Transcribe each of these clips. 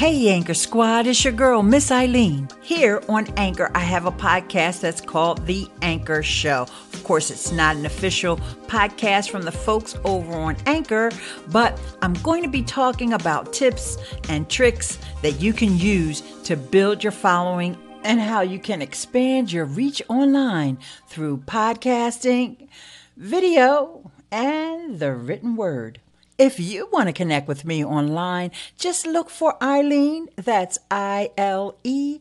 Hey, Anchor Squad, it's your girl, Miss Ileane. Here on Anchor, I have a podcast that's called The Anchor Show. Of course, it's not an official podcast from the folks over on Anchor, but I'm going to be talking about tips and tricks that you can use to build your following and how you can expand your reach online through podcasting, video, and the written word. If you want to connect with me online, just look for Ileane. That's I L E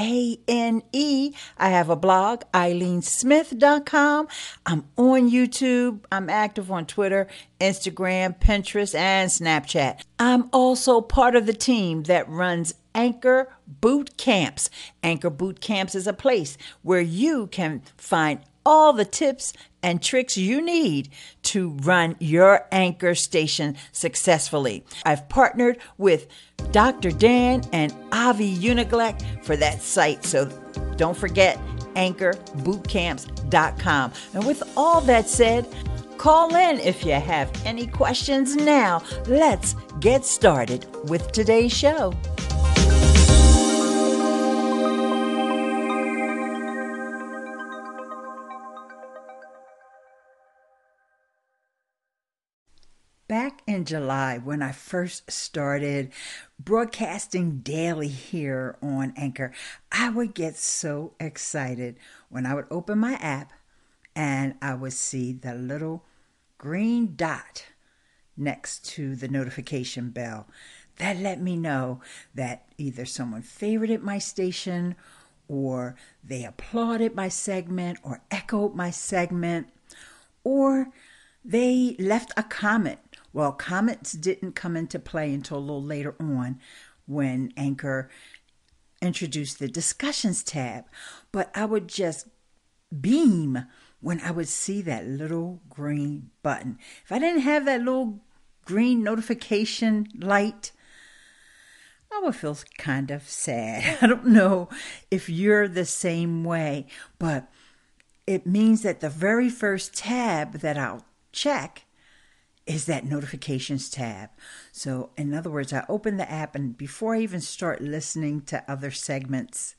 A N E. I have a blog, ileanesmith.com. I'm on YouTube. I'm active on Twitter, Instagram, Pinterest, and Snapchat. I'm also part of the team that runs Anchor Boot Camps. Anchor Boot Camps is a place where you can find all the tips and tricks you need to run your anchor station successfully. I've partnered with Dr. Dan and Avi Uniglec for that site, so don't forget anchorbootcamps.com. And with all that said, call in if you have any questions now. Let's get started with today's show. Back in July, when I first started broadcasting daily here on Anchor, I would get so excited when I would open my app and I would see the little green dot next to the notification bell. That let me know that either someone favorited my station or they applauded my segment or echoed my segment or they left a comment well, comments didn't come into play until a little later on when Anchor introduced the discussions tab. But I would just beam when I would see that little green button. If I didn't have that little green notification light, I would feel kind of sad. I don't know if you're the same way, but it means that the very first tab that I'll check is that notifications tab. So, in other words, I open the app and before I even start listening to other segments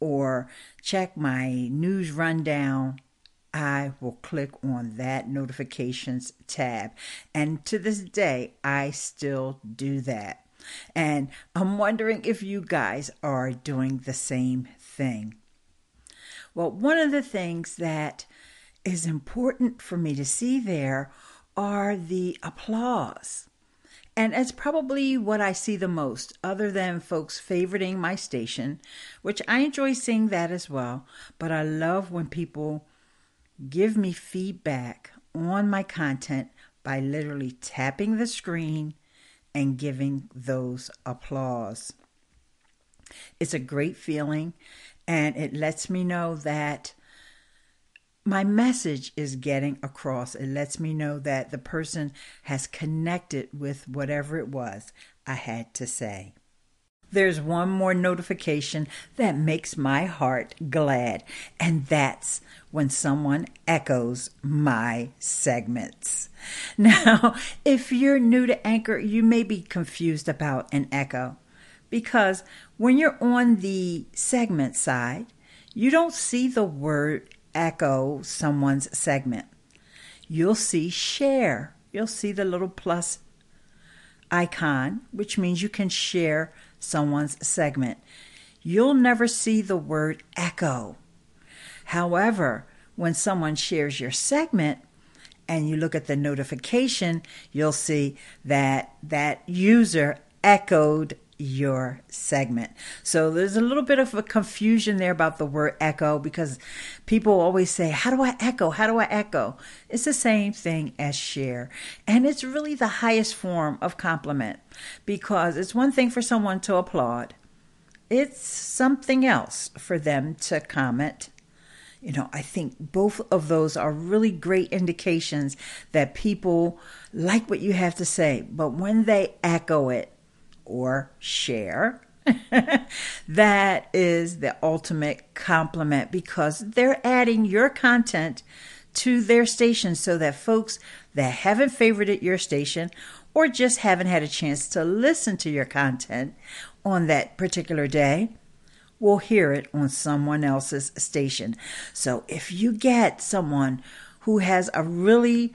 or check my news rundown, I will click on that notifications tab. And to this day, I still do that. And I'm wondering if you guys are doing the same thing. Well, one of the things that is important for me to see there are the applause. And it's probably what I see the most, other than folks favoriting my station, which I enjoy seeing that as well. But I love when people give me feedback on my content by literally tapping the screen and giving those applause. It's a great feeling, and it lets me know that my message is getting across. It lets me know that the person has connected with whatever it was I had to say. There's one more notification that makes my heart glad, and that's when someone echoes my segments. Now, if you're new to Anchor, you may be confused about an echo because when you're on the segment side, you don't see the word echo someone's segment. You'll see share. You'll see the little plus icon, which means you can share someone's segment. You'll never see the word echo. However, when someone shares your segment and you look at the notification, you'll see that that user echoed your segment. So there's a little bit of a confusion there about the word echo because people always say, How do I echo? How do I echo? It's the same thing as share. And it's really the highest form of compliment because it's one thing for someone to applaud, it's something else for them to comment. You know, I think both of those are really great indications that people like what you have to say, but when they echo it, or share. that is the ultimate compliment because they're adding your content to their station so that folks that haven't favorited your station or just haven't had a chance to listen to your content on that particular day will hear it on someone else's station. So if you get someone who has a really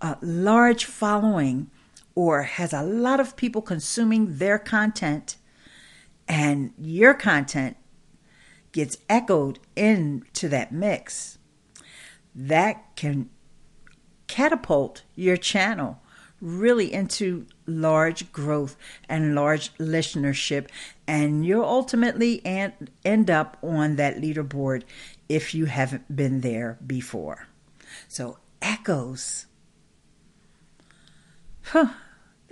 uh, large following or has a lot of people consuming their content and your content gets echoed into that mix, that can catapult your channel really into large growth and large listenership. And you'll ultimately end up on that leaderboard if you haven't been there before. So echoes. Huh,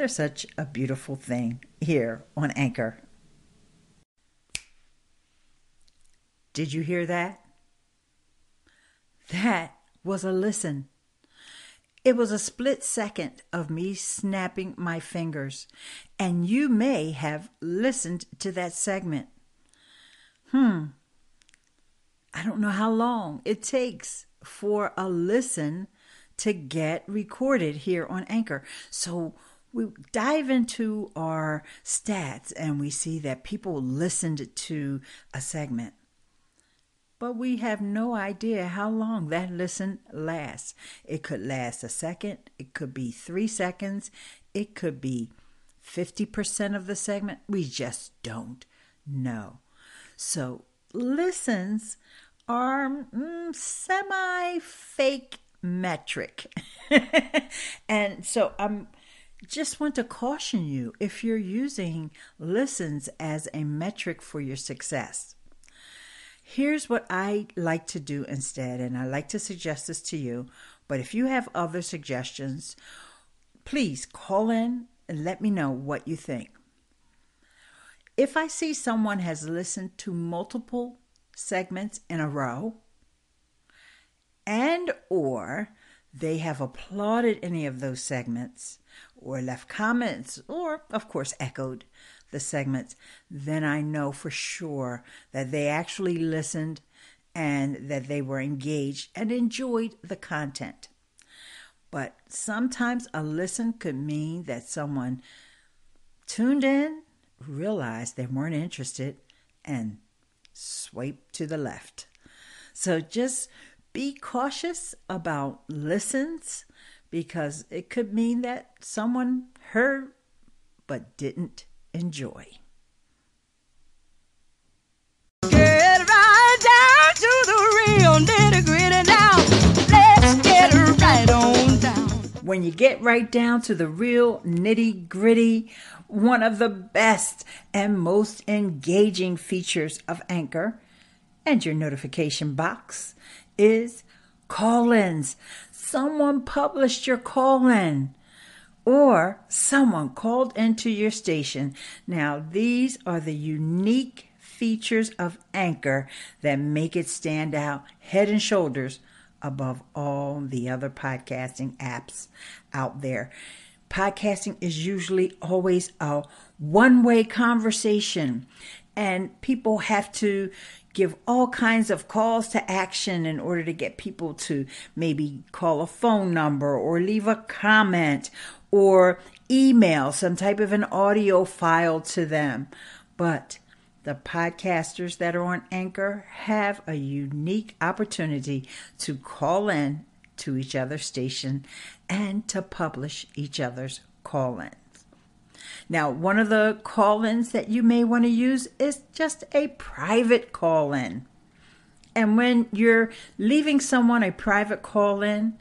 they're such a beautiful thing here on anchor did you hear that that was a listen it was a split second of me snapping my fingers, and you may have listened to that segment. Hmm. I don't know how long it takes for a listen to get recorded here on Anchor. So we dive into our stats and we see that people listened to a segment but we have no idea how long that listen lasts. It could last a second, it could be three seconds, it could be 50% of the segment. We just don't know. So, listens are mm, semi fake metric. and so I'm just want to caution you if you're using listens as a metric for your success. Here's what I like to do instead, and I like to suggest this to you. But if you have other suggestions, please call in and let me know what you think. If I see someone has listened to multiple segments in a row, and or they have applauded any of those segments or left comments or of course echoed the segments, then I know for sure that they actually listened and that they were engaged and enjoyed the content. But sometimes a listen could mean that someone tuned in, realized they weren't interested, and swiped to the left. So just be cautious about listens because it could mean that someone heard but didn't enjoy. Get right down to the real nitty gritty now. Let's get right on down. When you get right down to the real nitty gritty, one of the best and most engaging features of Anchor and your notification box is call ins. Someone published your call in or someone called into your station. Now, these are the unique features of Anchor that make it stand out head and shoulders above all the other podcasting apps out there. Podcasting is usually always a one way conversation, and people have to give all kinds of calls to action in order to get people to maybe call a phone number or leave a comment or email some type of an audio file to them. But the podcasters that are on Anchor have a unique opportunity to call in to each other's station and to publish each other's call ins. Now, one of the call ins that you may want to use is just a private call in. And when you're leaving someone a private call in,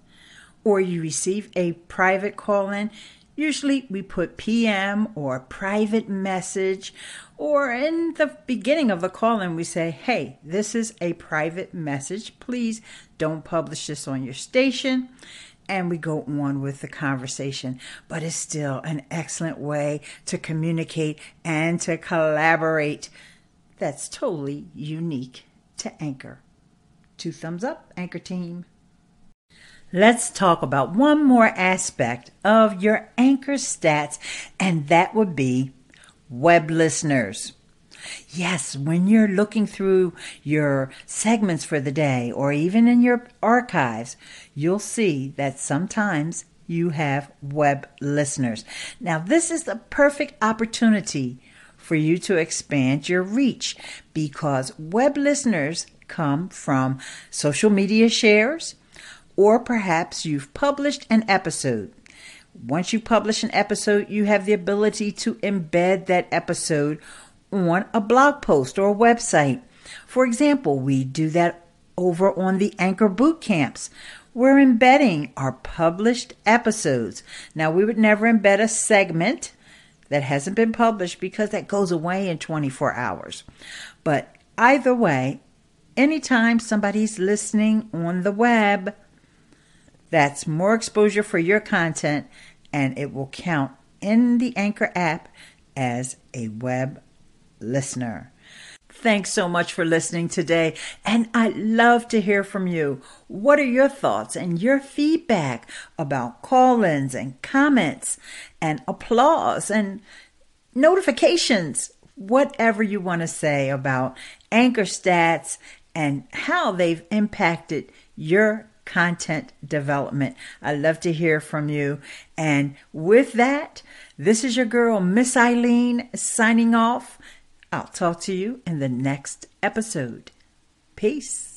or you receive a private call in, usually we put PM or private message, or in the beginning of the call in, we say, Hey, this is a private message. Please don't publish this on your station and we go on with the conversation. But it's still an excellent way to communicate and to collaborate. That's totally unique to Anchor. Two thumbs up, Anchor team. Let's talk about one more aspect of your Anchor stats, and that would be web listeners. Yes, when you're looking through your segments for the day or even in your archives, you'll see that sometimes you have web listeners. Now, this is the perfect opportunity for you to expand your reach because web listeners come from social media shares, or perhaps you've published an episode. Once you publish an episode, you have the ability to embed that episode on a blog post or a website. For example, we do that over on the Anchor Boot Camps. We're embedding our published episodes. Now, we would never embed a segment that hasn't been published because that goes away in 24 hours. But either way, anytime somebody's listening on the web, that's more exposure for your content and it will count in the Anchor app as a web listener. Thanks so much for listening today, and I'd love to hear from you. What are your thoughts and your feedback about call ins and comments and applause and notifications? Whatever you want to say about Anchor Stats and how they've impacted your content development. I love to hear from you. And with that, this is your girl, Miss Ileane, signing off. I'll talk to you in the next episode. Peace.